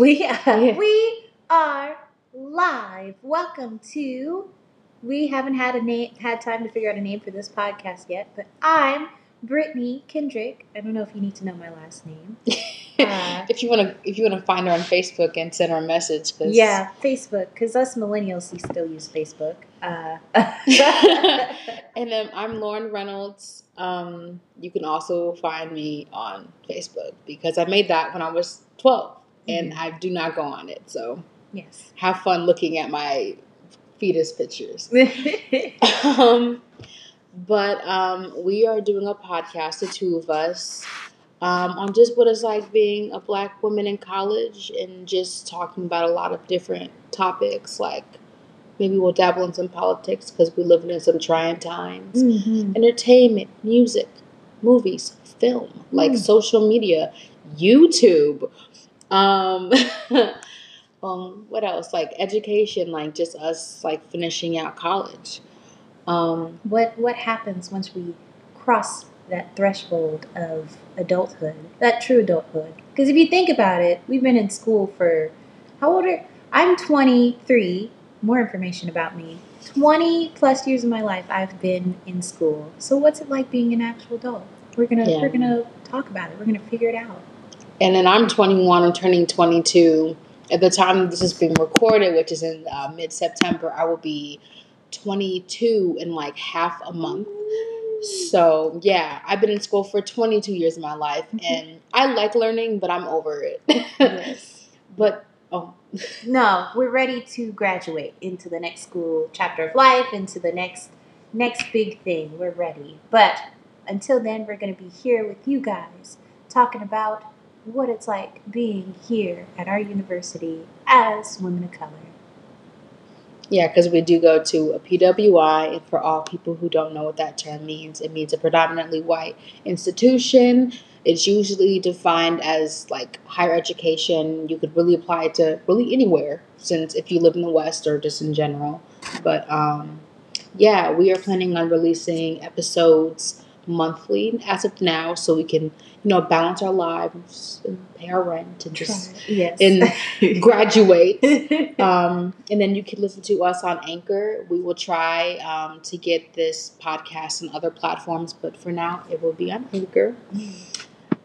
We yeah. we are live. Welcome to. We haven't had a name, had time to figure out a name for this podcast yet, but I'm Brittany Kendrick. I don't know if you need to know my last name. Uh, if you want to, if you want to find her on Facebook and send her a message, cause yeah, Facebook, because us millennials we still use Facebook. Uh. and then I'm Lauren Reynolds. Um, you can also find me on Facebook because I made that when I was 12, and mm-hmm. I do not go on it. So yes, have fun looking at my fetus pictures. um, but um, we are doing a podcast, the two of us, um, on just what it's like being a black woman in college and just talking about a lot of different topics. Like maybe we'll dabble in some politics because we're living in some trying times, mm-hmm. entertainment, music, movies, film, like mm. social media, YouTube. Um, um, what else? Like education, like just us like finishing out college. Um, what what happens once we cross that threshold of adulthood, that true adulthood? Because if you think about it, we've been in school for how old are I'm 23. More information about me. 20 plus years of my life I've been in school. So what's it like being an actual adult? We're gonna yeah. we're gonna talk about it. We're gonna figure it out. And then I'm 21. I'm turning 22. At the time this is being recorded, which is in uh, mid September, I will be 22 in like half a month. So, yeah, I've been in school for 22 years of my life mm-hmm. and I like learning, but I'm over it. yes. But, oh. no, we're ready to graduate into the next school chapter of life, into the next next big thing. We're ready. But until then, we're going to be here with you guys talking about what it's like being here at our university as women of color. Yeah, because we do go to a PWI, and for all people who don't know what that term means, it means a predominantly white institution. It's usually defined as like higher education. You could really apply it to really anywhere, since if you live in the West or just in general. But um, yeah, we are planning on releasing episodes monthly as of now, so we can you know balance our lives and pay our rent and just yes. and graduate. um, and then you can listen to us on Anchor. We will try um, to get this podcast on other platforms, but for now it will be on Anchor.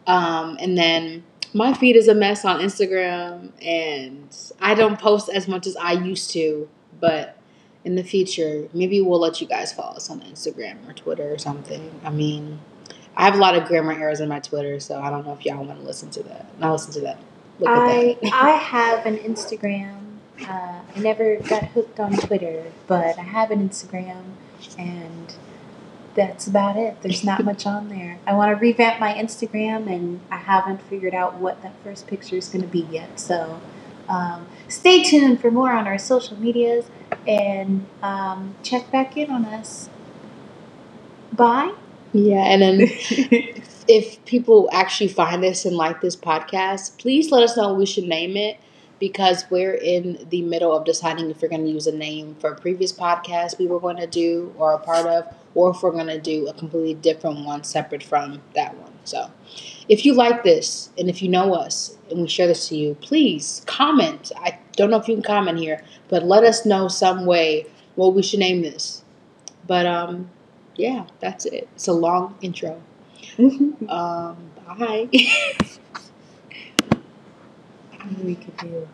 Um, and then my feed is a mess on Instagram, and I don't post as much as I used to, but in the future, maybe we'll let you guys follow us on Instagram or Twitter or something. I mean, I have a lot of grammar errors in my Twitter, so I don't know if y'all want to listen to that. Not listen to that. Look I that. I have an Instagram. Uh, I never got hooked on Twitter, but I have an Instagram, and that's about it. There's not much on there. I want to revamp my Instagram, and I haven't figured out what that first picture is going to be yet. So um, stay tuned for more on our social medias and um, check back in on us. Bye. Yeah, and then if people actually find this and like this podcast, please let us know what we should name it because we're in the middle of deciding if we're going to use a name for a previous podcast we were going to do or a part of, or if we're going to do a completely different one separate from that one. So, if you like this and if you know us and we share this to you, please comment. I don't know if you can comment here, but let us know some way what we should name this. But um, yeah, that's it. It's a long intro. um, bye. we could do.